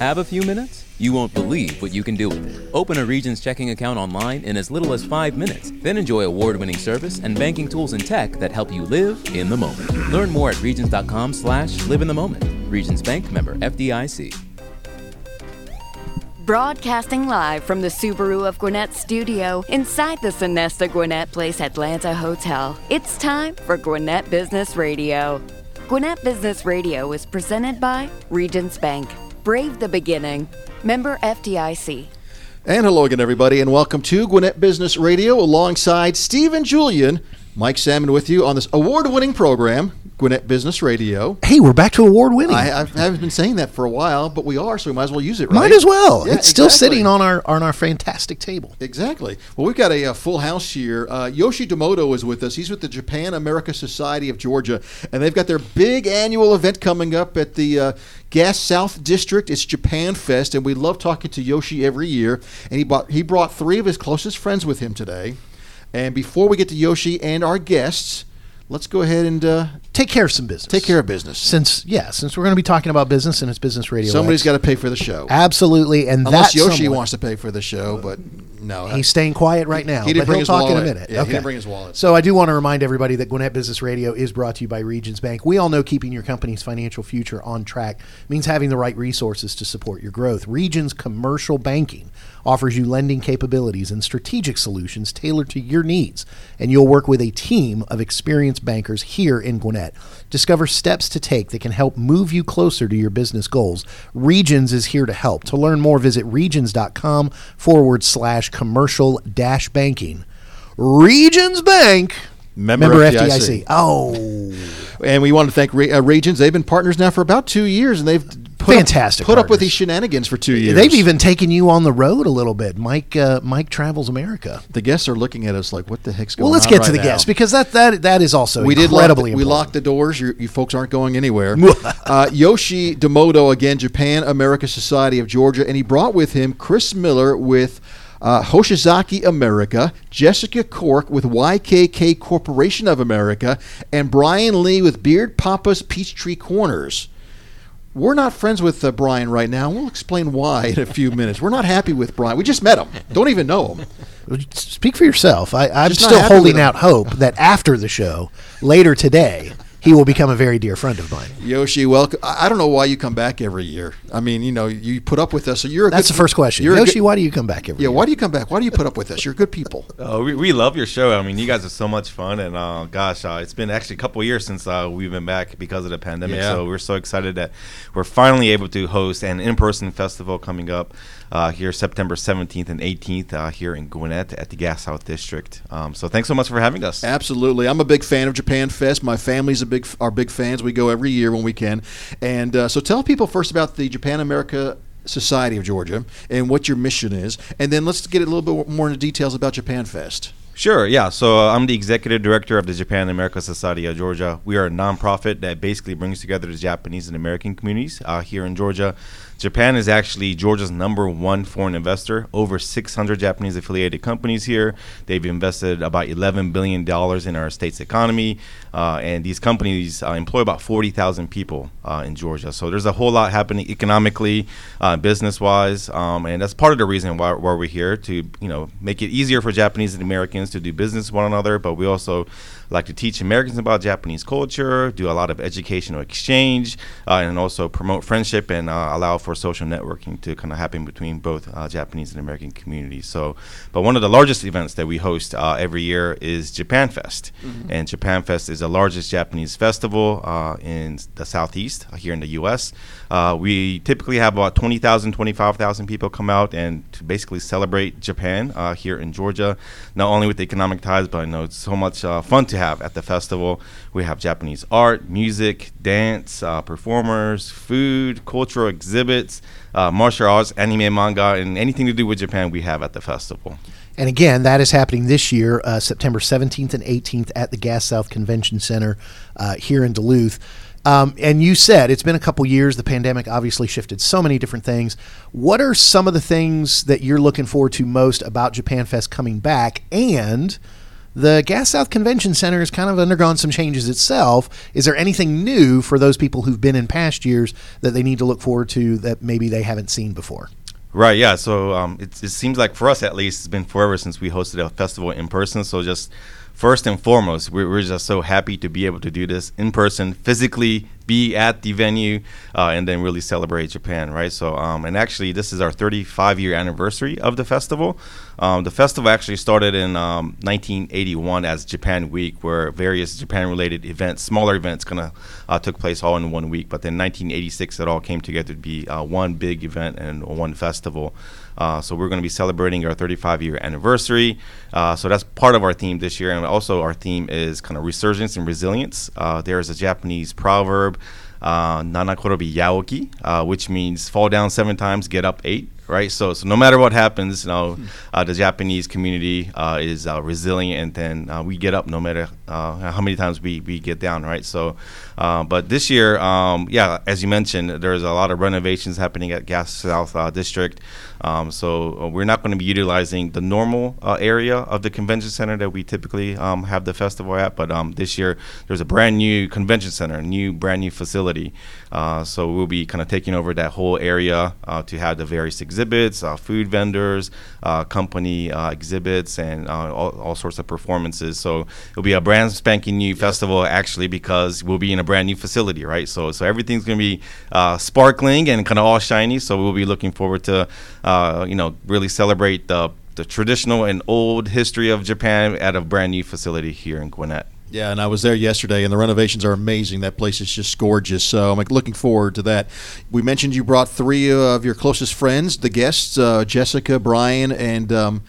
Have a few minutes? You won't believe what you can do with it. Open a Regions checking account online in as little as five minutes. Then enjoy award winning service and banking tools and tech that help you live in the moment. Learn more at Regions.com slash live in the moment. Regions Bank member FDIC. Broadcasting live from the Subaru of Gwinnett studio inside the Sonesta Gwinnett Place Atlanta Hotel. It's time for Gwinnett Business Radio. Gwinnett Business Radio is presented by Regions Bank. Brave the beginning. Member FDIC. And hello again, everybody, and welcome to Gwinnett Business Radio alongside Stephen Julian. Mike Sammond with you on this award winning program, Gwinnett Business Radio. Hey, we're back to award winning. I, I haven't been saying that for a while, but we are, so we might as well use it, right? Might as well. Yeah, it's still exactly. sitting on our on our fantastic table. Exactly. Well, we've got a, uh full house here. Uh, Yoshi Domoto is with us. He's with the Japan America Society of Georgia, and they've got their big annual event coming up at the uh, Gas South District. It's Japan Fest, and we love talking to Yoshi every year. And he brought he brought three of his closest friends with him today. And before we get to Yoshi and our guests, let's go ahead and uh, Take care of some business. take care of business. Since yeah, since we're going to be talking about business and it's business radio. somebody's got to pay for the show. absolutely, and Unless Yoshi someone- wants to pay for the show, but no. He's staying quiet right now. He didn't but bring his talk in a wallet. minute. Yeah, he didn't bring his wallet. So I do want to remind everybody that Gwinnett Business Radio is brought to you by Regions Bank. We all know keeping your company's financial future on track means having the right resources to support your growth. Regions Commercial Banking offers you lending capabilities and strategic solutions tailored to your needs, and you'll work with a team of experienced bankers here in Gwinnett. Discover steps to take that can help move you closer to your business goals. Regions is here to help. To learn more, visit regions.com forward slash commercial dash banking. Regions Bank. Member FDIC. Oh, And we want to thank Re- uh, Regions. They've been partners now for about two years, and they've put Fantastic up, put up with partners. these shenanigans for two years. they've even taken you on the road a little bit. Mike uh, Mike travels America. the guests are looking at us like, "What the heck's going on?" Well, let's on get to the now?" guests because that that that is also we did lock incredibly the, we locked the doors. You, you folks aren't going anywhere. uh, Yoshi Domoto again, Japan America Society of Georgia, and he brought with him Kris Miller with. Uh, Hoshizaki America, Jessica Cork with YKK Corporation of America, and Brian Lee with Beard Papa's Peachtree Corners. We're not friends with uh, Brian right now. We'll explain why in a few minutes. We're not happy with Brian. We just met him. Don't even know him. Speak for yourself. I, I'm Just still holding out hope that after the show, later today, he will become a very dear friend of mine. Yoshi, welcome. I I don't know why you come back every year. I mean, you know, you put up with us. So you're a That's good, the first question. You're Yoshi, good- why do you come back every year? yeah, year? why do you come back? Why do you put up with us? You're good people. Uh, we, we love your show. I mean, you guys are so much fun, and uh, gosh, uh, it's been actually a couple years since uh, we've been back because of the pandemic. Yeah. So we're so excited that we're finally able to host an in-person festival coming up uh, here September 17th and 18th uh, here in Gwinnett at the Gas South District. Um, so thanks so much for having us. Absolutely, I'm a big fan of Japan Fest. My family's a big are big fans. We go every year when we can. And uh, so, tell people first about the Japan America Society of Georgia and what your mission is, and then let's get a little bit more into details about Japan Fest. Sure, yeah. So uh, I'm the executive director of the Japan America Society of Georgia. We are a nonprofit that basically brings together the Japanese and American communities uh, here in Georgia. Japan is actually Georgia's number one foreign investor. Over 600 Japanese affiliated companies here. They've invested about 11 billion dollars in our state's economy, uh, and these companies uh, employ about 40,000 people uh, in Georgia. So there's a whole lot happening economically, uh, business-wise, um, and that's part of the reason why, why we're here to you know make it easier for Japanese and Americans to do business with one another. But we also like to teach Americans about Japanese culture, do a lot of educational exchange, uh, and also promote friendship and uh, allow for social networking to kind of happen between both uh, Japanese and American communities. So, but one of the largest events that we host uh, every year is Japan Fest, and Japan Fest is the largest Japanese festival uh, in the southeast uh, here in the U.S. Uh, we typically have about 20,000, 25,000 people come out and to basically celebrate Japan uh, here in Georgia, not only with the economic ties, but I know it's so much uh, fun to have at the festival. We have Japanese art, music, dance, uh, performers, food, cultural exhibits, uh, martial arts, anime, manga, and anything to do with Japan we have at the festival. And again, that is happening this year, uh, September 17th and 18th at the Gas South Convention Center uh, here in Duluth. Um, and you said it's been a couple years. The pandemic obviously shifted so many different things. What are some of the things that you're looking forward to most about Japan Fest coming back? And The Gas South Convention Center has kind of undergone some changes itself. Is there anything new for those people who've been in past years that they need to look forward to that maybe they haven't seen before? Right, yeah. So um, it, it seems like for us at least, it's been forever since we hosted a festival in person. So just first and foremost, we're, we're just so happy to be able to do this in person, physically be at the venue, uh, and then really celebrate Japan, right? So, um, and actually, this is our 35 year anniversary of the festival. Um, the festival actually started in um, 1981 as Japan Week, where various Japan related events, smaller events, kind of uh, took place all in one week. But then 1986, it all came together to be uh, one big event and one festival. Uh, so we're going to be celebrating our 35 year anniversary. Uh, so that's part of our theme this year, and also our theme is kind of resurgence and resilience. Uh, there is a Japanese proverb, uh, "Nanakorobi yaoki," uh, which means fall down seven times, get up eight right? So, so no matter what happens, you know, hmm. uh, the Japanese community uh, is uh, resilient, and then uh, we get up no matter uh, how many times we, we get down, right? So, uh, but this year, um, yeah, as you mentioned, there's a lot of renovations happening at Gas South District. Um, so we're not going to be utilizing the normal area of the convention center that we typically um, have the festival at, but um, this year there's a brand new convention center, new brand new facility. so we'll be kind of taking over that whole area to have the various exhibits uh, food vendors, uh, company uh, exhibits, and uh, all, all, sorts of performances. So it'll be a brand spanking new festival actually because we'll be in a brand new facility, right? So so everything's gonna be uh, sparkling and kind of all shiny. So we'll be looking forward to you know really celebrate the the traditional and old history of Japan at a brand new facility here in Gwinnett. Yeah, and I was there yesterday, and the renovations are amazing. That place is just gorgeous. So I'm looking forward to that. We mentioned you brought three of your closest friends, the guests, uh, Jessica, Brian, and um,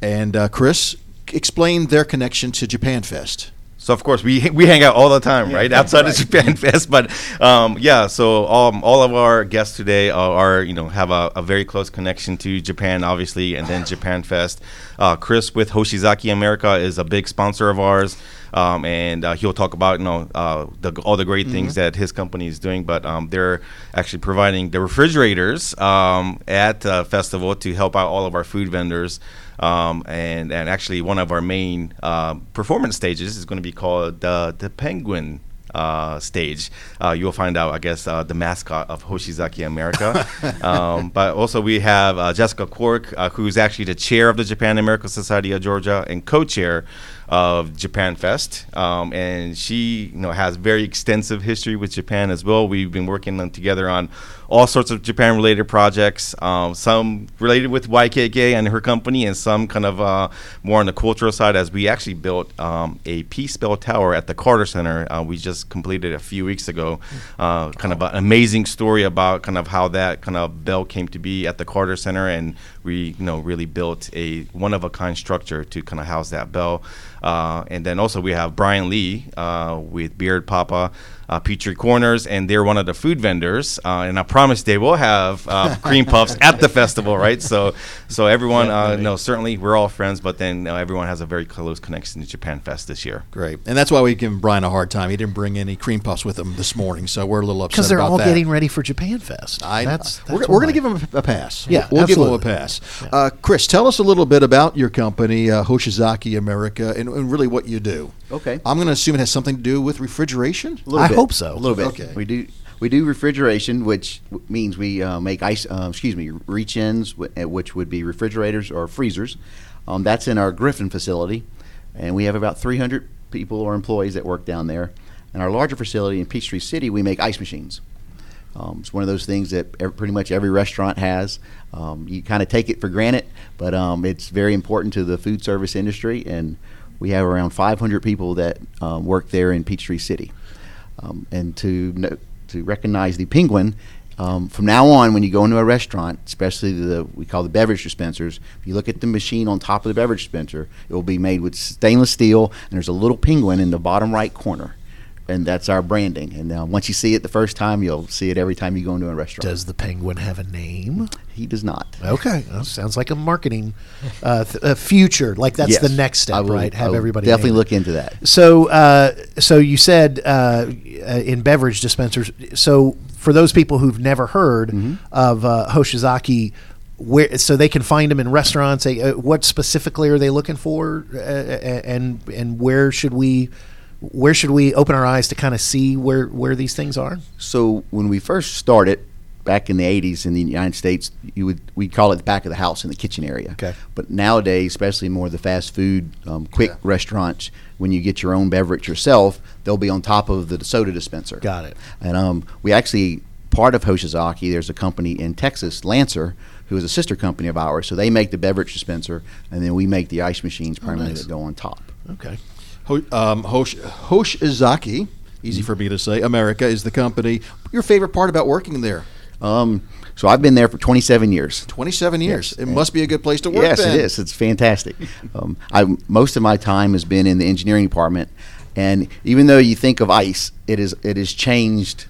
and uh, Kris. Explain their connection to Japan Fest. So of course we we hang out all the time, right, yeah, outside right. of Japan Fest. But um, yeah, so um, all of our guests today are, are you know have a, a, very close connection to Japan, obviously, and then Japan Fest. Uh, Kris with Hoshizaki America is a big sponsor of ours um, and uh, he'll talk about you know uh, the, all the great mm-hmm. things that his company is doing. But um, they're actually providing the refrigerators um, at the festival to help out all of our food vendors. Um, and and actually, one of our main uh, performance stages is going to be called the the Penguin uh, stage. Uh, you'll find out, I guess, uh, the mascot of Hoshizaki America. um, but also, we have uh, Jessica Cork, uh, who's actually the chair of the Japan American Society of Georgia and co chair of Japan Fest, um, and she you know has very extensive history with Japan as well. We've been working on, together on all sorts of Japan related projects, um, some related with YKK and her company, and some kind of uh, more on the cultural side. As we actually built um, a Peace Bell Tower at the Carter Center, uh, we just completed a few weeks ago. Uh, kind of an amazing story about kind of how that kind of bell came to be at the Carter Center, and we you know really built a one of a kind structure to kind of house that bell. Uh, and then also we have Brian Lee uh, with Beard Papa uh, Peachtree Corners, and they're one of the food vendors. Uh, and I promise they will have uh, cream puffs at the festival, right? So, so everyone, uh, no, certainly we're all friends, but then uh, everyone has a very close connection to Japan Fest this year. Great, and that's why we give Brian a hard time. He didn't bring any cream puffs with him this morning, so we're a little upset because they're all that. getting ready for Japan Fest. I, that's, that's we're, we're going to give them a pass. Yeah, we'll absolutely. give them a pass. Yeah. Uh, Kris, tell us a little bit about your company, Hoshizaki America, and, and really what you do. Okay. I'm going to assume it has something to do with refrigeration. a I bit. hope so. A little bit. Okay. We do we do refrigeration, which means we uh, make ice. Uh, excuse me, reach-ins, which would be refrigerators or freezers. Um, that's in our Griffin facility, and we have about 300 people or employees that work down there. In our larger facility in Peachtree City, we make ice machines. Um, it's one of those things that every, pretty much every restaurant has. Um, you kind of take it for granted, but um, it's very important to the food service industry, and we have around 500 people that um, work there in Peachtree City. Um, and to to recognize the penguin, um, from now on, when you go into a restaurant, especially the we call the beverage dispensers, if you look at the machine on top of the beverage dispenser, it will be made with stainless steel, and there's a little penguin in the bottom right corner and that's our branding. And uh, once you see it the first time, you'll see it every time you go into a restaurant. Does the penguin have a name? He does not. Okay, well, sounds like a marketing uh, th- uh, future. Like that's yes, the next step, will, right? Have everybody definitely look into that. So, uh, so you said uh, uh, in beverage dispensers. So for those people who've never heard mm-hmm. of Hoshizaki where so they can find them in restaurants. They, uh, what specifically are they looking for, uh, and and where should we where should we open our eyes to kind of see where where these things are? So when we first started back in the 80s in the United States, you would we call it the back of the house in the kitchen area. Okay. But nowadays, especially more of the fast food, um, quick restaurants, when you get your own beverage yourself, they'll be on top of the soda dispenser. Got it. And um, we actually part of Hoshizaki. There's a company in Texas, Lancer, who is a sister company of ours. So they make the beverage dispenser, and then we make the ice machines primarily nice. that go on top. Okay. Um, Hosh, Hoshizaki, easy for me to say, America is the company. Your favorite part about working there? Um, so I've been there for 27 years. 27 years. Yes. It must be a good place to work. Yes, then. it is. It's fantastic. um, I most of my time has been in the engineering department, and even though you think of ice, it is it has changed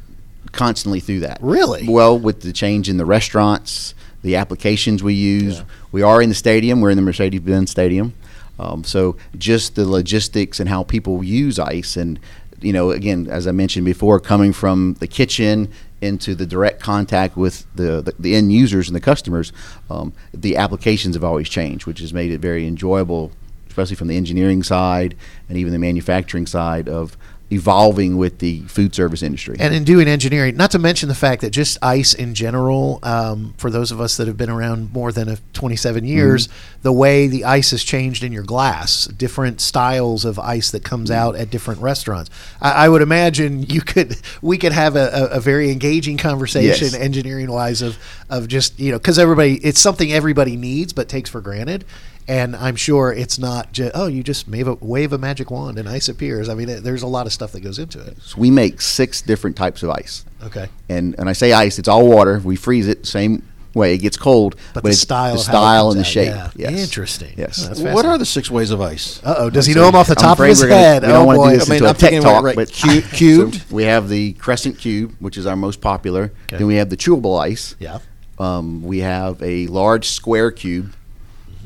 constantly through that. Really? Well, with the change in the restaurants, the applications we use, we are in the stadium. We're in the Mercedes-Benz Stadium, um, so just the logistics and how people use ice, and you know, again, as I mentioned before, coming from the kitchen into the direct contact with the, the, the end users and the customers, um, the applications have always changed, which has made it very enjoyable, especially from the engineering side and even the manufacturing side of evolving with the food service industry. And in doing engineering, not to mention the fact that just ice in general, um, for those of us that have been around more than a 27 years, the way the ice has changed in your glass, different styles of ice that comes out at different restaurants. I, I would imagine you could, we could have a, a, a very engaging conversation, Yes. engineering wise, of of just you know, because everybody, it's something everybody needs but takes for granted. And I'm sure it's not just oh, you just wave a, wave a magic wand and ice appears. I mean, it, there's a lot of stuff that goes into it. So we make six different types of ice. Okay. and and I say ice, it's all water. We freeze it same way. It gets cold, But the it's style the of how it style and the out, shape. yeah. Yes. Interesting. Yes. Oh, that's What are the six ways of ice? Uh oh. Does he know them off the top of his we're gonna- head? We don't oh want to boy. do this I mean, into a I'm tech talk, right, but cu- cubed? So we have the crescent cube, which is our most popular. Okay. Then we have the chewable ice. Yeah. Um, we have a large square cube.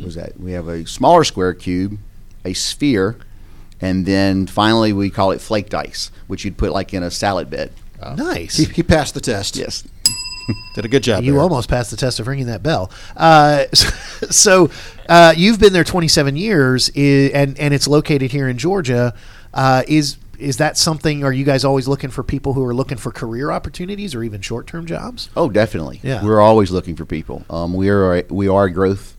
What was that? We have a smaller square cube, a sphere, and then finally we call it flaked ice, which you'd put like in a salad bed. Nice. He, he passed the test. Yes. Did a good job. You there. almost passed the test of ringing that bell. Uh, so uh, you've been there 27 years, and and it's located here in Georgia. Uh, is is that something? Are you guys always looking for people who are looking for career opportunities or even short term jobs? Oh, definitely. Yeah. We're always looking for people. Um, we are a, we are a growth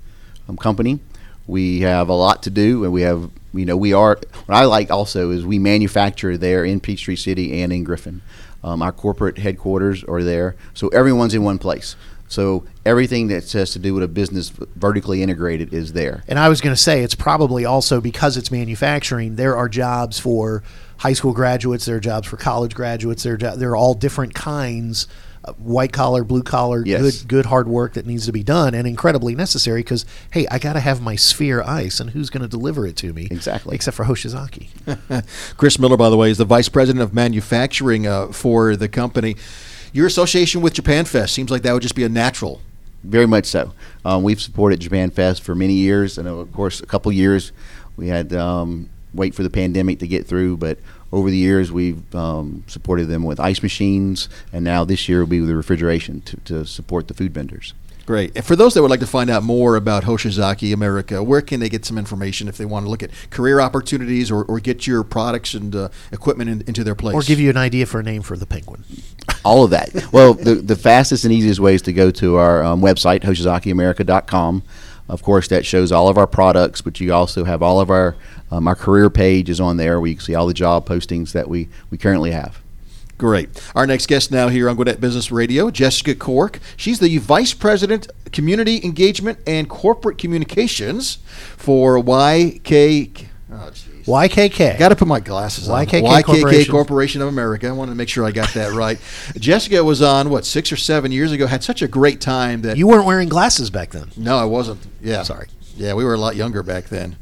um, company. We have a lot to do, and we have you know we are. What I like also is we manufacture there in Peachtree City and in Griffin. Um, our corporate headquarters are there, so everyone's in one place. So everything that has to do with a business vertically integrated is there. And I was going to say it's probably also because it's manufacturing. There are jobs for high school graduates. There are jobs for college graduates. There are jo- there are all different kinds, white collar, blue collar, Yes. good good hard work that needs to be done and incredibly necessary. Because hey, I got to have my sphere ice, and who's going to deliver it to me? Exactly. Except for Hoshizaki. Kris Miller, by the way, is the vice president of manufacturing uh, for the company. Your association with Japan Fest seems like that would just be a natural. Very much so. Um, we've supported Japan Fest for many years, and of course, a couple years we had um, wait for the pandemic to get through. But over the years, we've um, supported them with ice machines, and now this year will be with the refrigeration to, to support the food vendors. Great. And for those that would like to find out more about Hoshizaki America, where can they get some information if they want to look at career opportunities or, or get your products and uh, equipment in, into their place? Or give you an idea for a name for the penguin. All of that. well, the, the fastest and easiest way is to go to our um, website, hoshizakiamerica.com. Of course, that shows all of our products, but you also have all of our um, our career page is on there where you can see all the job postings that we, we currently have. Great. Our next guest now here on Gwinnett Business Radio, Jessica Cork. She's the Vice President, Community Engagement and Corporate Communications for YK. Oh, jeez. YKK. Got to put my glasses on. YKK YKK Corporation. Corporation of America. I wanted to make sure I got that right. Jessica was on what six or seven years ago. Had such a great time that You weren't wearing glasses back then. no, I wasn't. Yeah, Sorry. Yeah, we were a lot younger back then.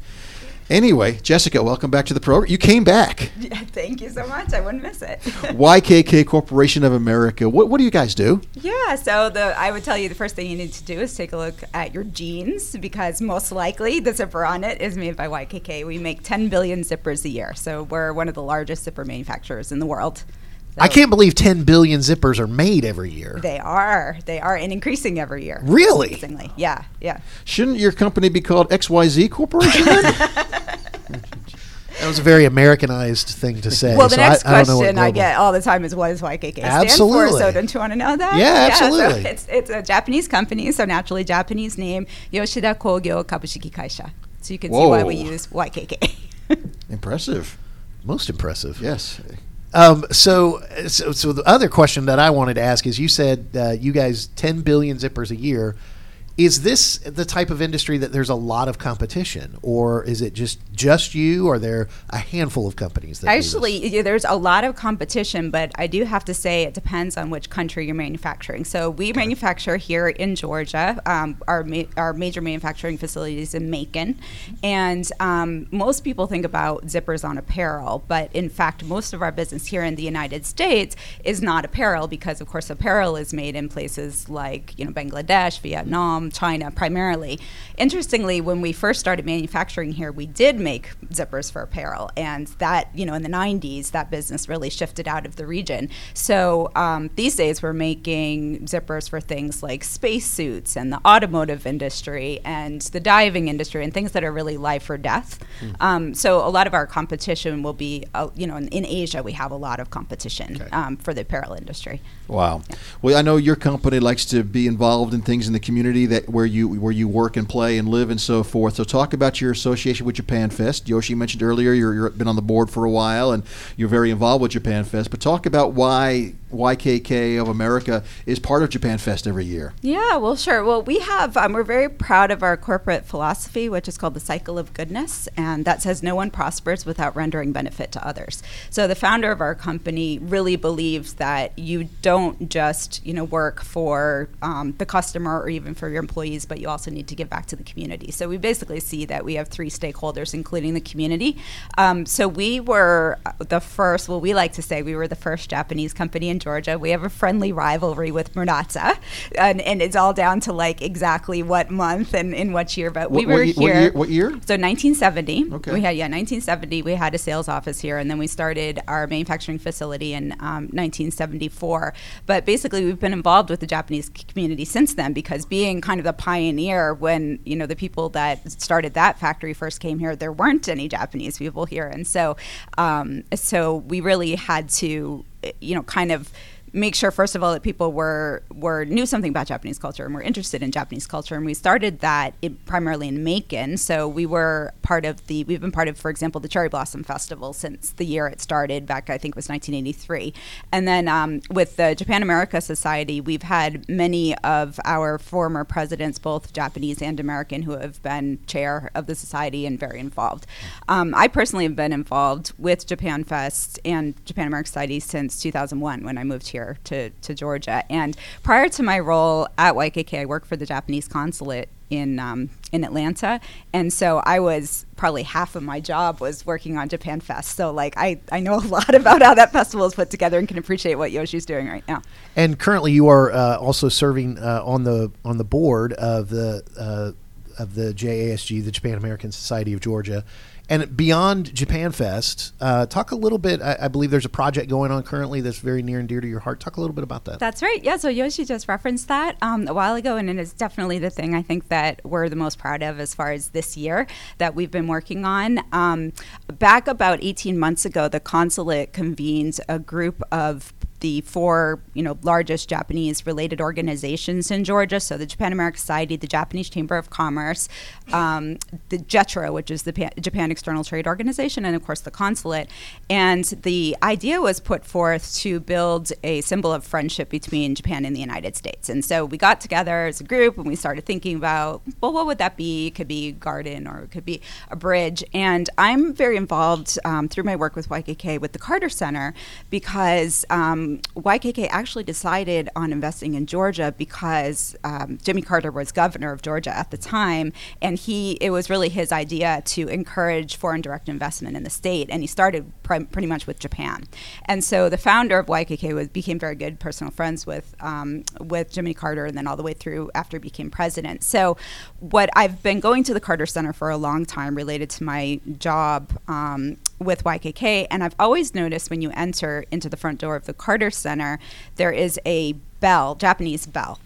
Anyway, Jessica, welcome back to the program. You came back. Yeah, thank you so much. I wouldn't miss it. YKK Corporation of America. What what do you guys do? yeah, so the I would tell you the first thing you need to do is take a look at your jeans because most likely the zipper on it is made by YKK. We make 10 billion zippers a year, so we're one of the largest zipper manufacturers in the world. I can't believe 10 billion zippers are made every year. They are. They are, and increasing every year. Really? Increasingly. Yeah. Yeah. Shouldn't your company be called XYZ Corporation? That was a very Americanized thing to say. Well, the so next I, don't know what question I global- get all the time is, "What does YKK stand Absolutely. for?" So, don't you want to know that? Yeah, so absolutely. it's it's a Japanese company, so naturally Japanese name Yoshida Kogyo Kabushiki Kaisha. So you can see why we use YKK. Impressive. Most impressive. Yes. Um, so, so, so the other question that I wanted to ask is: You said uh, you guys ten billion zippers a year. Is this the type of industry that there's a lot of competition, or is it just just you? Or are there a handful of companies that? Actually, yeah, there's a lot of competition, but I do have to say it depends on which country you're manufacturing. So we manufacture here in Georgia. Um, our ma- our major manufacturing facilities in Macon, and um, most people think about zippers on apparel, but in fact, most of our business here in the United States is not apparel because, of course, apparel is made in places like you know Bangladesh, Vietnam, China primarily. Interestingly, when we first started manufacturing here, we did make zippers for apparel, and that you know in the 90s that business really shifted out of the region. So um, these days we're making zippers for things like spacesuits and the automotive industry and the diving industry and things that are really life or death. Um, so a lot of our competition will be uh, you know in, in Asia we have a lot of competition um, for the apparel industry. Wow. Well, I know your company likes to be involved in things in the community that where you where you work and play and live and so forth. So talk about your association with Japan Fest. Yoshi mentioned earlier you're you've been on the board for a while and you're very involved with Japan Fest. But talk about why YKK of America is part of Japan Fest every year. Yeah, well, sure. Well, we have, um, we're very proud of our corporate philosophy, which is called the cycle of goodness. And that says no one prospers without rendering benefit to others. So the founder of our company really believes that you don't just, you know, work for um, the customer or even for your employees, but you also need to give back to the community. So we basically see that we have three stakeholders, including the community. Um, so we were the first, well, we like to say we were the first Japanese company in Georgia. We have a friendly rivalry with Murata, and, and it's all down to like exactly what month and in what year. But we What- what were what here. year- what year? So 1970. Okay. We had yeah 1970. We had a sales office here, and then we started our manufacturing facility in um, 1974. But basically, we've been involved with the Japanese community since then because being kind of the pioneer when you know the people that started that factory first came here, there weren't any Japanese people here, and so um, so we really had to you know kind of make sure first of all that people were were knew something about Japanese culture and were interested in Japanese culture. And we started that in, primarily in Macon. So we were part of the we've been part of for example the Cherry Blossom Festival since the year it started back I think it was 1983 and then um, with the Japan America Society we've had many of our former presidents both Japanese and American who have been chair of the society and very involved. Um, I personally have been involved with Japan Fest and Japan America Society since 2001 when I moved here to, to Georgia. And prior to my role at YKK, I worked for the Japanese consulate in um, in Atlanta, and so I was probably half of my job was working on Japan Fest. So like I, I know a lot about how that festival is put together and can appreciate what Yoshi's doing right now. And currently, you are uh, also serving uh, on the on the board of the uh, of the JASG, the Japan American Society of Georgia. And beyond Japan Fest, uh, talk a little bit. I, I believe there's a project going on currently that's very near and dear to your heart. Talk a little bit about that. That's right. Yeah. So Yoshi just referenced that um, a while ago, and it is definitely the thing I think that we're the most proud of as far as this year that we've been working on. Um, back about 18 months ago, the consulate convened a group of the four you know largest Japanese related organizations in Georgia. So the Japan American Society, the Japanese Chamber of Commerce, um, the JETRO, which is the Pa- Japan External Trade Organization, and of course the consulate. And the idea was put forth to build a symbol of friendship between Japan and the United States. And so we got together as a group and we started thinking about well, what would that be? It could be a garden or it could be a bridge. And I'm very involved um, through my work with YKK with the Carter Center because um, um, YKK actually decided on investing in Georgia because um, Jimmy Carter was governor of Georgia at the time, and he it was really his idea to encourage foreign direct investment in the state, and he started pr- pretty much with Japan, and so the founder of YKK was became very good personal friends with um, with Jimmy Carter, and then all the way through after he became president. So, what I've been going to the Carter Center for a long time related to my job um, with YKK, and I've always noticed when you enter into the front door of the Carter Center, there is a bell, Japanese bell.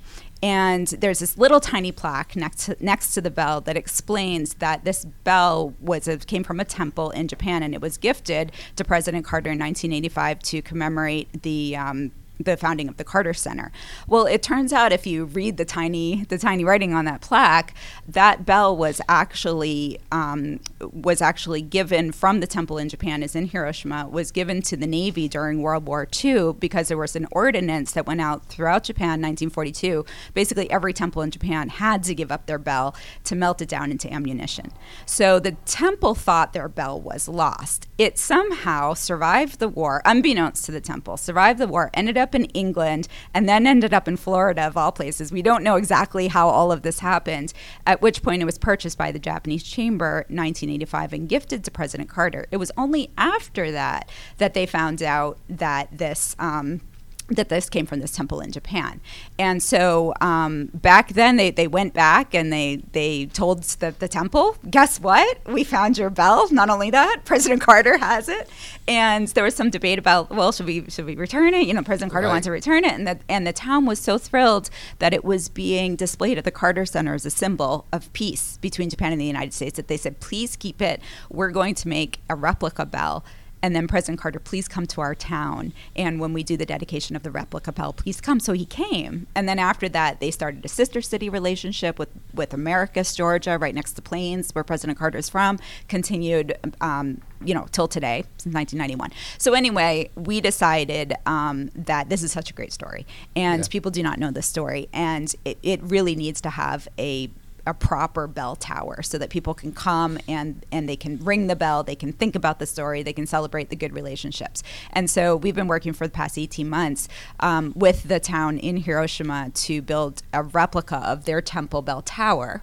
And there's this little tiny plaque next to, next to the bell that explains that this bell was a, came from a temple in Japan, and it was gifted to President Carter in 1985 to commemorate the um, the founding of the Carter Center. Well, it turns out if you read the tiny the tiny writing on that plaque, that bell was actually um, was actually given from the temple in Japan, is in Hiroshima, was given to the Navy during World War II because there was an ordinance that went out throughout Japan, 1942. Basically, every temple in Japan had to give up their bell to melt it down into ammunition. So the temple thought their bell was lost. It somehow survived the war, unbeknownst to the temple, survived the war, ended up in England, and then ended up in Florida, of all places. We don't know exactly how all of this happened, at which point it was purchased by the Japanese Chamber in 1985 and gifted to President Carter. It was only after that that they found out that this. Um, that this came from this temple in Japan. And so um, back then they, they went back and they, they told the, the temple, guess what? We found your bell. Not only that, President Carter has it. And there was some debate about, well, should we should we return it? You know, President Carter Right. wanted to return it. And the, and the town was so thrilled that it was being displayed at the Carter Center as a symbol of peace between Japan and the United States that they said, please keep it. We're going to make a replica bell and then President Carter, please come to our town. And when we do the dedication of the replica bell, please come. So he came. And then after that, they started a sister city relationship with, with Americus, Georgia, right next to Plains, where President Carter is from, continued, um, you know, till today, since 1991. So anyway, we decided um, that this is such a great story. And Yeah. people do not know this story. And it, it really needs to have a a proper bell tower so that people can come and and they can ring the bell they can think about the story they can celebrate the good relationships and so we've been working for the past 18 months um, with the town in hiroshima to build a replica of their temple bell tower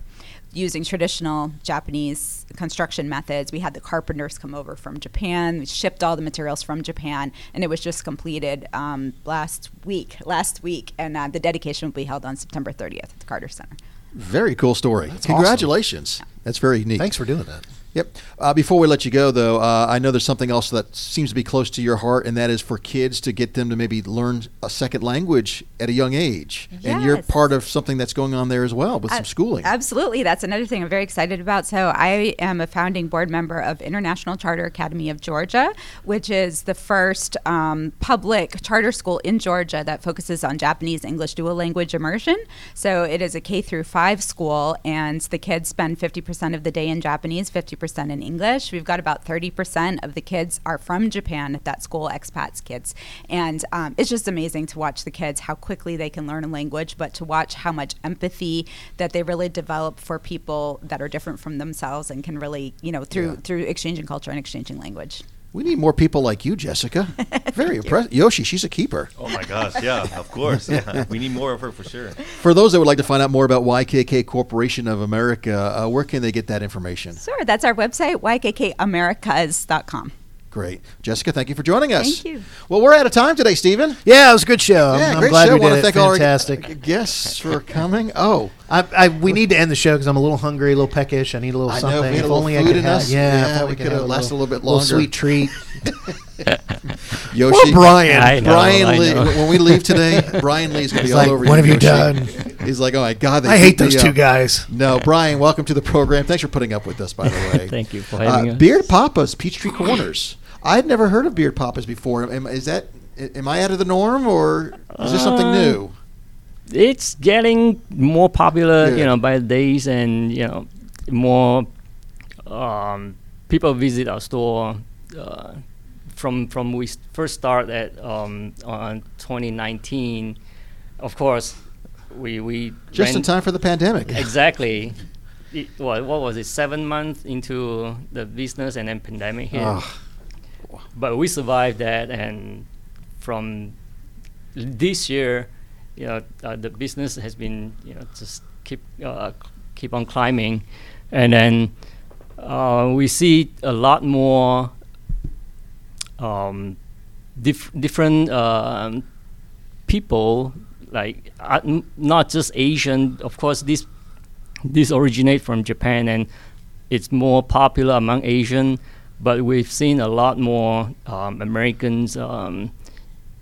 using traditional Japanese construction methods. We had the carpenters come over from Japan. We shipped all the materials from Japan, and it was just completed um, last week. Last week, and uh, the dedication will be held on September 30th at the Carter Center. Very cool story. awesome. Congratulations. That's very neat. Thanks for doing that. Yep. Uh, before we let you go, though, uh, I know there's something else that seems to be close to your heart, and that is for kids to get them to maybe learn a second language at a young age. And you're part of something that's going on there as well with some schooling. Absolutely. That's another thing I'm very excited about. So, I am a founding board member of International Charter Academy of Georgia, which is the first um, public charter school in Georgia that focuses on Japanese English dual language immersion. So, it is a K through 5 school, and the kids spend 50% of the day in Japanese, 50% in English. We've got about 30% of the kids are from Japan at that school, expats kids. And um, it's just amazing to watch the kids, how quickly they can learn a language, but to watch how much empathy that they really develop for people that are different from themselves and can really, you know, through Yeah. through exchanging culture and exchanging language. We need more people like you, Jessica. Very impressive. Yoshi, she's a keeper. Oh my gosh, yeah, of course. Yeah. We need more of her for sure. For those that would like to find out more about YKK Corporation of America, uh, where can they get that information? Sure, that's our website, ykkamericas.com. Great. Jessica, thank you for joining us. Thank you. Well, we're out of time today, Stephen. Yeah, it was a good show. Yeah, I'm, I'm great glad show. we Want did to it. thank all our Fantastic. guests for coming. Oh, I, I, we need to end the show because I'm a little hungry, a little peckish. I need a little I know, something. if we had a if little only I food could in have, us, yeah, yeah, if we could could have have lasted a little bit longer. Little sweet treat. Yoshi. Poor Brian. I know, Brian I Lee. When we leave today, Brian Lee's going to be He's all like, over "What you. have you Yoshi." He's like, oh my god, they I hate those two up." guys. No, Brian, welcome to the program. Thanks for putting up with us, by the way. Thank you for having uh, us. Beard Papa's Peachtree Corners. I had never heard of Beard Papa's before. Am, is that? Am I out of the norm, or is this something Uh, new? It's getting more popular, Good. you know, by the days, and you know, more um, people visit our store. Uh, from from we first started at um, on 2019, of course, we we Just in time for the pandemic. Exactly. It, what, what was it? Seven months into the business, and then pandemic hit. Ugh. But we survived that, and from this year, you know, uh, the business has been you know just keep uh, keep on climbing, and then uh, we see a lot more um, dif- different um, people like uh, not just Asian. Of course, this this originate from Japan and it's more popular among Asian, but we've seen a lot more um, Americans, um,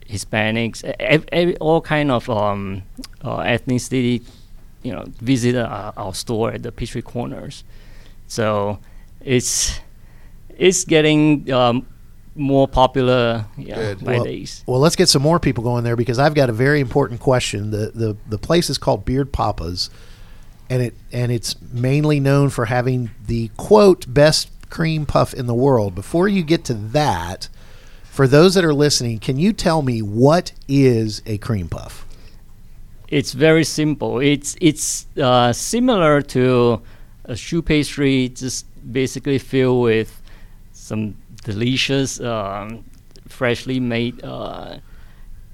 Hispanics, ev- ev- all kind of um, uh, ethnicity, you know, visit our, our store at the Peachtree Corners. So it's it's getting um, more popular yeah, by well, days. well, let's get some more people going there because I've got a very important question. The the the place is called Beard Papa's, and it and it's mainly known for having the quote best cream puff in the world. Before you get to that, for those that are listening, can you tell me what is a cream puff? It's very simple. It's it's uh, similar to a choux pastry, just basically filled with some delicious, um, freshly made uh,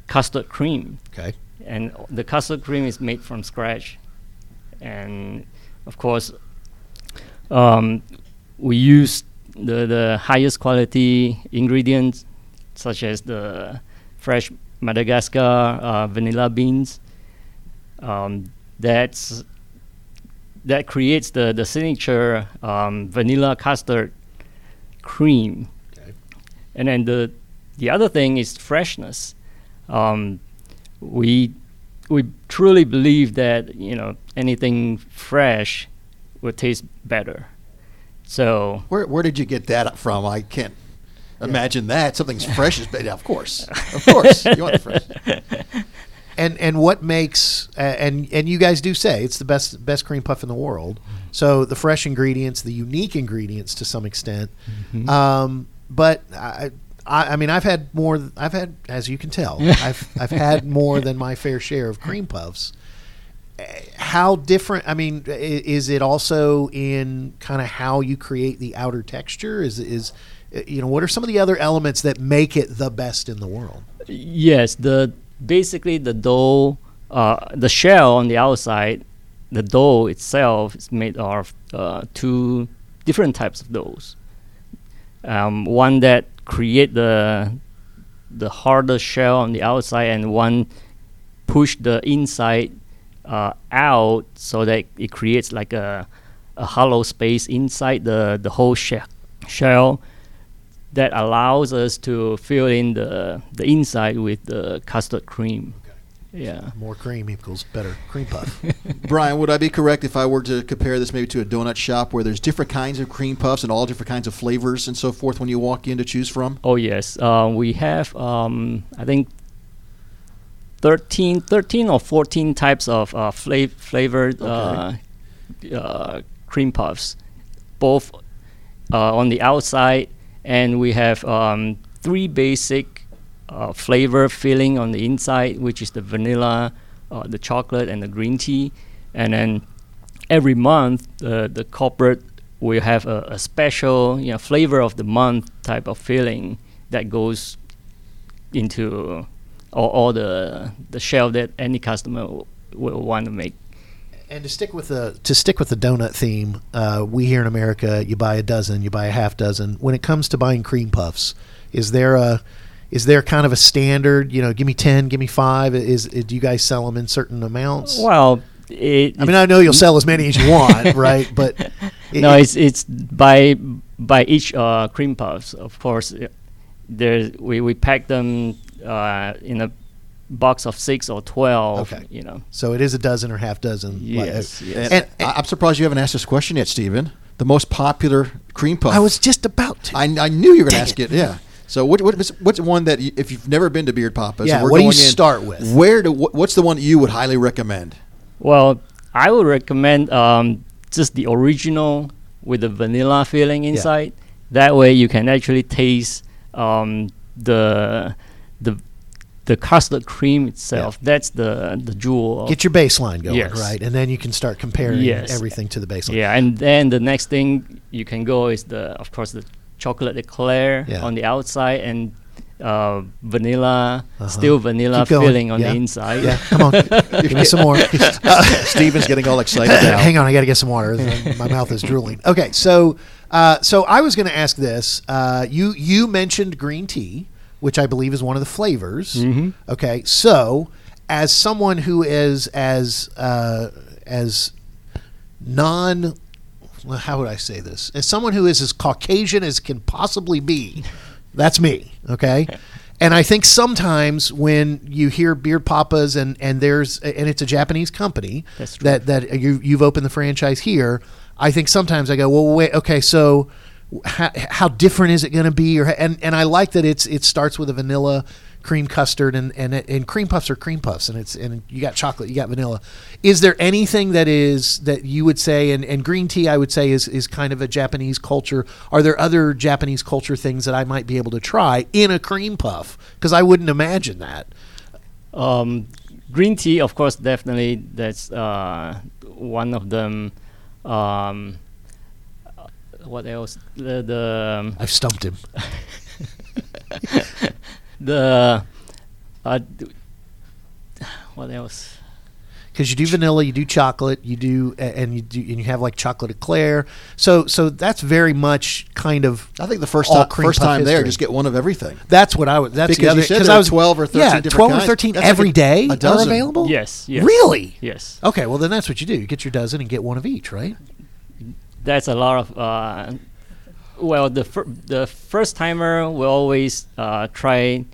custard cream. Okay. And the custard cream is made from scratch, and of course, um, we use the the highest quality ingredients, such as the fresh Madagascar uh, vanilla beans. Um, that's that creates the the signature um, vanilla custard cream. Okay. And then the the other thing is freshness. Um, we we truly believe that you know anything fresh will taste better. So Where where did you get that from? I can't imagine that something's fresh is better. Of course, of course, you want the fresh. And and what makes uh, and and you guys do say it's the best best cream puff in the world. So the fresh ingredients, the unique ingredients to some extent. Um, but I, I I mean I've had more. I've had as you can tell I've I've had more than my fair share of cream puffs. How different? I mean, is it also in kind of how you create the outer texture? Is is uh, you know what are some of the other elements that make it the best in the world? Yes, the basically the dough, uh, the shell on the outside, the dough itself is made of uh, two different types of doughs. Um, one that create the the harder shell on the outside, and one push the inside uh, out so that it creates like a a hollow space inside the the whole shell shell that allows us to fill in the the inside with the custard cream. Yeah. More cream equals better cream puff. Brian, would I be correct if I were to compare this maybe to a donut shop where there's different kinds of cream puffs and all different kinds of flavors and so forth when you walk in to choose from? Oh yes. Uh, we have um, I think 13, 13 or fourteen types of uh, flav- flavored uh, uh, cream puffs, both uh, on the outside, and we have um, three basic uh, flavor filling on the inside, which is the vanilla, uh, the chocolate, and the green tea. And then every month, uh, the corporate will have a, a special, you know, flavor of the month type of filling that goes into all, all the the shelf that any customer w- will want to make. and to stick with the to stick with the donut theme, uh, we here in America, you buy a dozen, you buy a half dozen. When it comes to buying cream puffs, is there a is there kind of a standard? You know, give me ten, give me five. Is, do you guys sell them in certain amounts? Well, it, I mean, I know you'll sell as many as you want, right? But it- no, it's it's by by each uh, cream puffs. Of course, uh, there we we pack them uh, in a box of six or twelve. Okay. You know. so it is a dozen or half dozen. like- Yes, yes. And, And- I- I'm surprised you haven't asked this question yet, Stephen. The most popular cream puff. I was just about to. I, I knew you were going to ask it. it. Yeah. So what, what what's one that you, if you've never been to Beard Papa's, Yeah, we're what do you in, start with? Where do what, what's the one that you would highly recommend? Well, I would recommend um, just the original with the vanilla filling inside. That way, you can actually taste um, the the the custard cream itself. That's the the jewel. Get your baseline going, Yes. right? And then you can start comparing Yes. everything to the baseline. Yeah, and then the next thing you can go is the, of course, the chocolate eclair Yeah. on the outside, and uh, vanilla, still vanilla Uh-huh. Keep going. filling on Yeah. the inside. Yeah, come on, give me some more. Steven's getting all excited now. Hang on, I got to get some water. My mouth is drooling. Okay, so uh, so I was going to ask this. Uh, you you mentioned green tea, which I believe is one of the flavors. Mhm. Okay, so as someone who is as uh, as non how would I say this? As someone who is as Caucasian as can possibly be, that's me. Okay. And I think sometimes when you hear Beard Papas and, and there's and it's a Japanese company that that you, you've opened the franchise here, I think sometimes I go, well, wait, okay, so how, how different is it going to be? Or and and I like that it's it starts with a vanilla cream custard and and and cream puffs are cream puffs and it's and you got chocolate, you got vanilla. Is there anything that is that you would say and, and green tea I would say is is kind of a Japanese culture? Are there other Japanese culture things that I might be able to try in a cream puff? Because I wouldn't imagine that. Um, green tea, of course, definitely. That's uh, one of them. Um, what else? The the um, I've stumped him. the uh, d- what else? because you do vanilla, you do chocolate, you do, and you do, and you have like chocolate eclair. So, so that's very much kind of. I think the first all time, cream first puff time there, history. just get one of everything. That's what I would. That's Because the other. you said 'cause there I was 12 or 13 yeah, different twelve or kinds. thirteen That's like every a- day a are dozen. available. Yes, yes. Really? Yes. Okay, well then that's what you do. You get your dozen and get one of each, right? That's a lot of. Uh, well, the fir- the first timer will always uh, try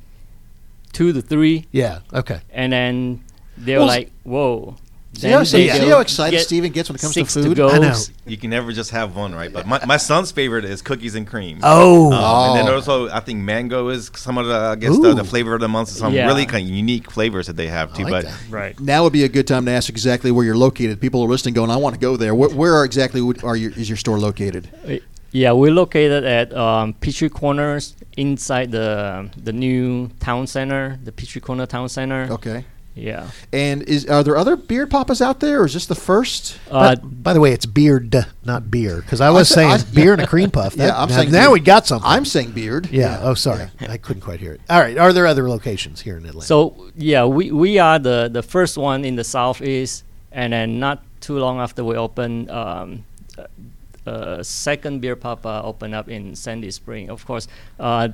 two to three, Yeah. Okay. and then they're Well, like, "Whoa." See how, Then see, they see how excited get Steven gets when it comes to six to food? go. I know. You can never just have one, right? But my, my son's favorite is cookies and cream. Oh. Um, And then Oh. also, I think mango is some of the, I guess, the, Ooh. the flavor of the month. Some Yeah. really kind of unique flavors that they have too. like but that. Right. Now would be a good time to ask exactly where you're located. People are listening, going, "I want to go there." Where, where are exactly would- are your, is your store located? Uh, Yeah, we're located at um, Peachtree Corners inside the the new town center, the Peachtree Corner Town Center. Okay. Yeah. And is are there other beard papas out there, or is this the first? Uh, But, by the way, it's beard, not beer, because I was sa- saying I- beer and a cream puff. Yeah, I'm now, saying now beard. we got something. I'm saying beard. yeah. Oh, sorry, I couldn't quite hear it. All right. Are there other locations here in Atlanta? so yeah, we, we are the, the first one in the southeast, and then not too long after we open, um, uh, uh, second beer papa opened up in Sandy Spring. Of course, uh,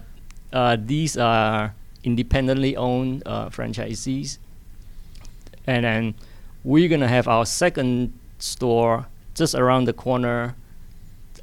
uh, these are independently owned uh, franchisees, and then we're gonna have our second store just around the corner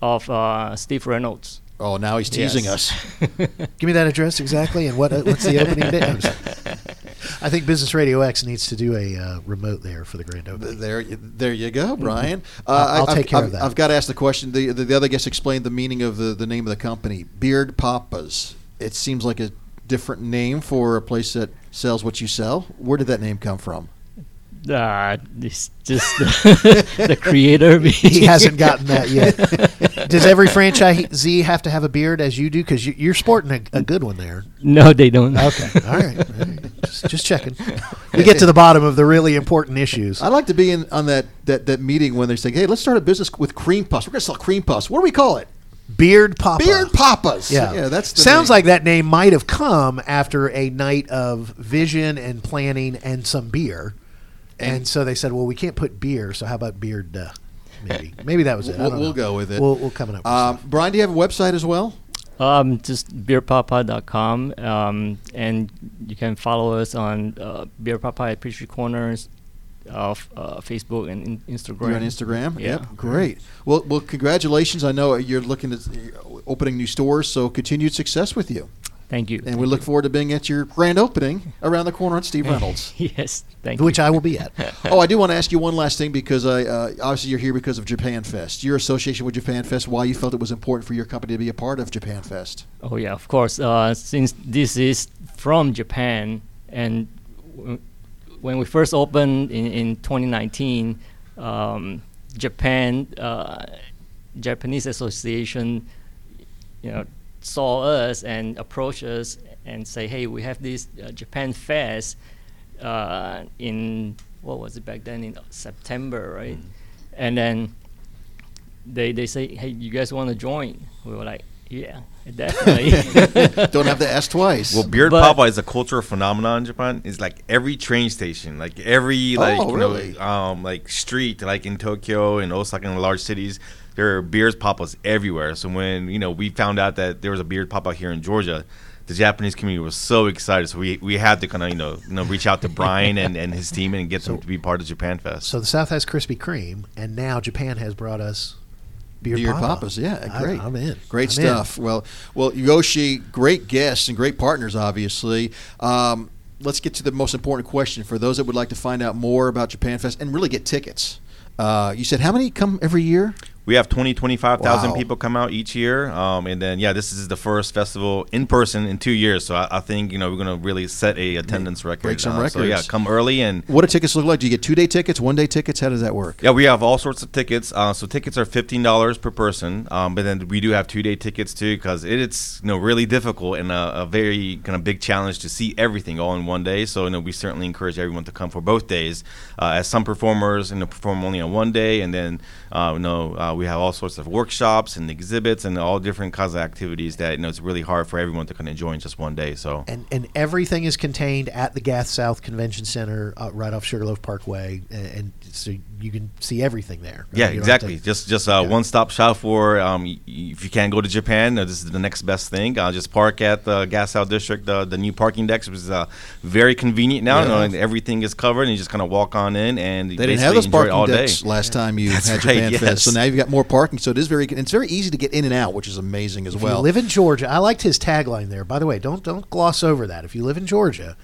of uh, Steve Reynolds. Oh, now he's teasing Yes. us. Give me that address exactly, and what uh, what's the opening date? I think Business Radio X needs to do a uh, remote there for the grand opening. There, you- there you go, Brian. Uh, I'll- I'll I- I've- take care I've, of that. I've got to ask the question. The, the the other guest explained the meaning of the the name of the company, Beard Papas. It seems like a different name for a place that sells what you sell. Where did that name come from? Uh, it's just the, the creator. He hasn't gotten that yet. Does every franchisee have to have a beard as you do? Because you, you're sporting a, a good one there. No, they don't. Okay, all right, all right. Just, just checking. We get to the bottom of the really important issues. I'd like to be in on that, that, that meeting when they're saying, "Hey, let's start a business with cream puffs. We're going to sell cream puffs. What do we call it? Beard Papa. Beard Papas." Yeah, yeah. That's the sounds name. like that name might have come after a night of vision and planning and some beer, and, so they said, "Well, we can't put beer, so how about beard?" Uh, maybe, maybe that was it. We'll, don't we'll know. go with it. We'll, we'll coming up. With Um. Brian, do you have a website as well? Um, just beerpapa.com, um, and you can follow us on uh, Beer Papa at Peachtree Corners, of uh, Facebook and in Instagram. You're on Instagram. Yeah. Yep. Great. Well, well, congratulations. I know you're looking at uh, opening new stores, so continued success with you. Thank you. And we look forward to being at your grand opening around the corner on Steve Reynolds. yes, thank you. Which you. I will be at. oh, I do want to ask you one last thing because I uh, obviously you're here because of Japan Fest. Your association with Japan Fest. Why you felt it was important for your company to be a part of Japan Fest? Oh yeah, of course. Uh, since this is from Japan, and w- when we first opened in, in 2019, um, Japan uh, Japanese Association, you know, saw us and approached us and say, "Hey, we have this uh, Japan Fest uh, in what was it back then in September, right?" And then they they say, "Hey, you guys want to join?" We were like, Yeah, definitely. Don't have to ask twice. Well, beard But- papa is a cultural phenomenon in Japan. It's like every train station, like every like Oh, you really? know, um like street, like in Tokyo and Osaka and large cities, there are beard papas everywhere. So when you know we found out that there was a beard papa here in Georgia, the Japanese community was so excited. So we, we had to kind of you know you know reach out to Brian and, and his team and get them to be part of Japan Fest. So the South has Krispy Kreme, and now Japan has brought us beard, Beard papa. Papas, yeah, great. I'm in. Great I'm in. stuff. Well, well, Yoshi, great guests and great partners, obviously. Um, let's get to the most important question for those that would like to find out more about Japan Fest and really get tickets. Uh, you said how many come every year? We have 20, 25,000 Wow. people come out each year. Um, and then, yeah, this is the first festival in person in two years. So I, I think, you know, we're going to really set a attendance record. break some Uh, So, yeah, come early. And What do tickets look like? Do you get two day tickets, one day tickets? How does that work? yeah, we have all sorts of tickets. Uh, so tickets are $15 per person. Um, but then we do have two day tickets too because it, it's, you know, really difficult and a, a very kind of big challenge to see everything all in one day. So, you know, we certainly encourage everyone to come for both days. Uh, as some performers, you know, perform only on one day. And then, uh, you know, uh, we have all sorts of workshops and exhibits and all different kinds of activities that, you know, it's really hard for everyone to kind of enjoy in just one day. So, And and everything is contained at the Gas South Convention Center, uh, right off Sugarloaf Parkway, and, and so you can see everything there. Yeah, You don't to- exactly. Just just uh, Yeah. one stop shop for um, y- y- if you can't go to Japan, uh, this is the next best thing. Uh, just park at the Gas South District, the the new parking decks, which is uh, very convenient now. You know, and everything is covered, and you just kind of walk on in and They didn't have those enjoy it all parking day. decks last time you That's had right, Japan yes. Fest. So now you've got more parking. So it is very, it's very easy to get in and out, which is amazing as If well. you live in Georgia, I liked his tagline there. By the way, don't don't gloss over that. If you live in Georgia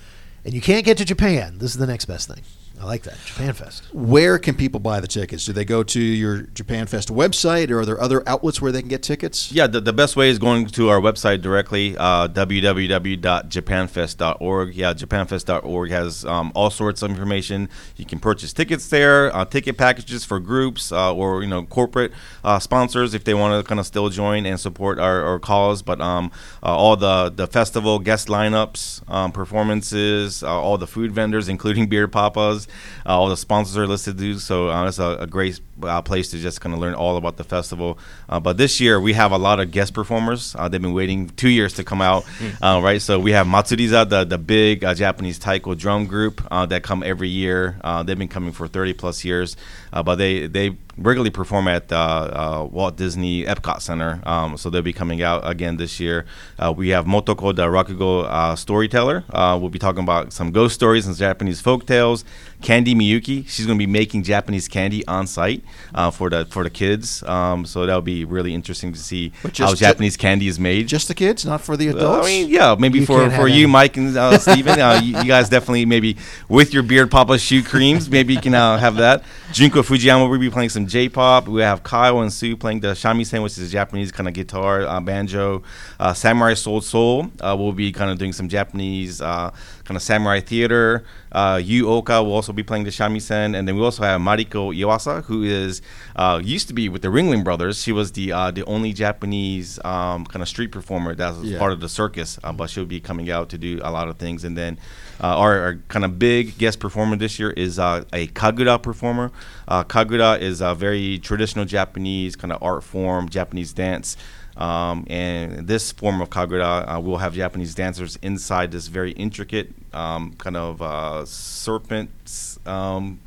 and you can't get to Japan, this is the next best thing. I like that Japan Fest. Where can people buy the tickets? Do they go to your Japan Fest website, or are there other outlets where they can get tickets? Yeah, the, the best way is going to our website directly, uh, www.japanfest.org. Yeah, japanfest.org has um, all sorts of information. You can purchase tickets there, uh, ticket packages for groups uh, or you know corporate uh, sponsors if they want to kind of still join and support our, our cause. But um, uh, all the the festival guest lineups, um, performances, uh, all the food vendors, including Beer Papas, uh, all the sponsors are listed. Too. So uh, it's a, a great uh, place to just kind of learn all about the festival. Uh, but this year we have a lot of guest performers. Uh, they've been waiting two years to come out, uh, right? So we have Matsuriza, the the big uh, Japanese taiko drum group uh, that come every year. Uh, they've been coming for 30 plus years, uh, but they they regularly perform at uh, uh, Walt Disney Epcot Center. Um, so they'll be coming out again this year. Uh, we have Motoko, the Rakugo uh, storyteller. Uh, we'll be talking about some ghost stories and Japanese folk tales. Candy Miyuki, she's going to be making Japanese candy on site uh, for the for the kids. Um, so that'll be really interesting to see how just- Japanese candy is made. Just the kids, not for the Well, adults. I mean, yeah, maybe You for, for you, any. Mike and uh, Steven, uh, you, you guys definitely maybe with your beard papa shoe creams, maybe you can uh, have that. Junko Fujiyama will be playing some J-pop. We have Kyle and Sue playing the shamisen, which is a Japanese kind of guitar, uh, banjo. Uh, Samurai Soul Soul uh, will be kind of doing some Japanese uh, kind of samurai theater. Uh, Yu Oka will also be playing the shamisen, and then we also have Mariko Iwasa, who is uh, used to be with the Ringling Brothers. She was the uh, the only Japanese um, kind of street performer that was Yeah. part of the circus, uh, but she'll be coming out to do a lot of things. And then uh, our, our kind of big guest performer this year is uh, a kagura performer. Uh, kagura is a very traditional Japanese kind of art form, Japanese dance. Um, and this form of kagura uh, will have Japanese dancers inside this very intricate um, kind of uh, serpent. Um,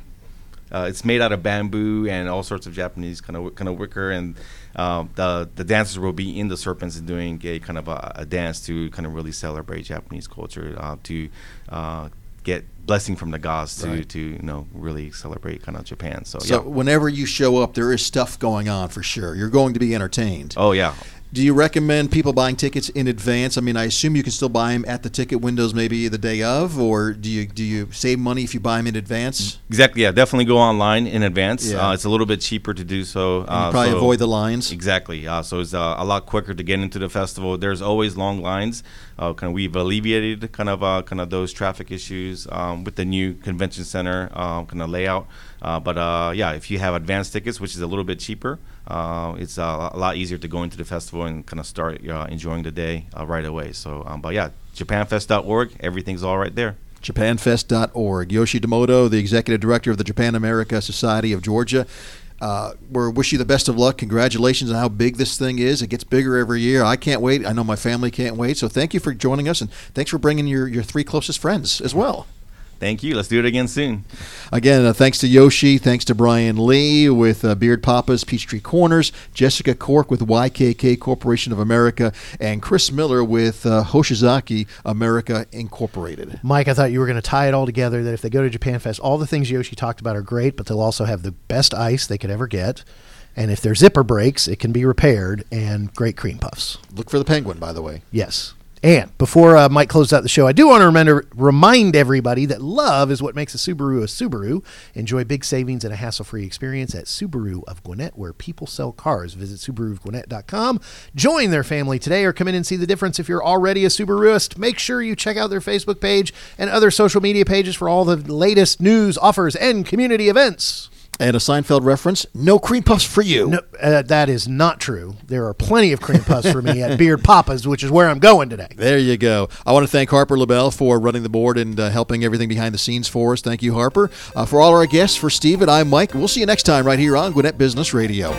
uh, it's made out of bamboo and all sorts of Japanese kind of kind of wicker, and uh, the the dancers will be in the serpents and doing a kind of a, a dance to kind of really celebrate Japanese culture, uh, to uh, get blessing from the gods to Right. to you know really celebrate kind of Japan. So, So yeah. whenever you show up, there is stuff going on for sure. You're going to be entertained. Oh yeah. Do you recommend people buying tickets in advance? I mean, I assume you can still buy them at the ticket windows maybe the day of, or do you do you save money if you buy them in advance? Exactly. Yeah. Definitely go online in advance. Yeah. Uh, it's a little bit cheaper to do so. Uh, you probably so- avoid the lines. Exactly. Uh, so it's uh, a lot quicker to get into the festival. There's always long lines. Uh, kind of we've alleviated kind of uh, kind of those traffic issues um, with the new convention center um, kind of layout. Uh, but uh, yeah, if you have advance tickets, which is a little bit cheaper, uh, it's uh, a lot easier to go into the festival and kind of start uh, enjoying the day uh, right away. So, um, but yeah, JapanFest.org, everything's all right there. JapanFest.org. Yoshi Domoto, the executive director of the Japan America Society of Georgia. Uh, we wish you the best of luck. Congratulations on how big this thing is. It gets bigger every year. I can't wait. I know my family can't wait. So thank you for joining us, and thanks for bringing your, your three closest friends as well. Thank you. Let's do it again soon. Again, uh, thanks to Yoshi. Thanks to Brian Lee with uh, Beard Papa's Peachtree Corners, Jessica Cork with YKK Corporation of America, and Kris Miller with uh, Hoshizaki America Incorporated. Mike, I thought you were going to tie it all together that if they go to Japan Fest, all the things Yoshi talked about are great, but they'll also have the best ice they could ever get. And if their zipper breaks, it can be repaired, and great cream puffs. Look for the penguin, by the way. Yes. And before uh, Mike closes out the show, I do want to remember, remind everybody that love is what makes a Subaru a Subaru. Enjoy big savings and a hassle-free experience at Subaru of Gwinnett, where people sell cars. Visit SubaruofGwinnett.com. Join their family today, or come in and see the difference. If you're already a Subaruist, make sure you check out their Facebook page and other social media pages for all the latest news, offers, and community events. And a Seinfeld reference: No cream puffs for you. No, uh, that is not true. There are plenty of cream puffs for me at Beard Papa's, which is where I'm going today. There you go. I want to thank Harper LaBelle for running the board and uh, helping everything behind the scenes for us. Thank you, Harper. Uh, for all our guests, for Steve and I'm Mike. We'll see you next time right here on Gwinnett Business Radio.